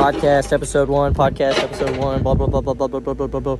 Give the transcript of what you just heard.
podcast episode one, podcast episode one, blah blah blah blah blah blah blah blah blah.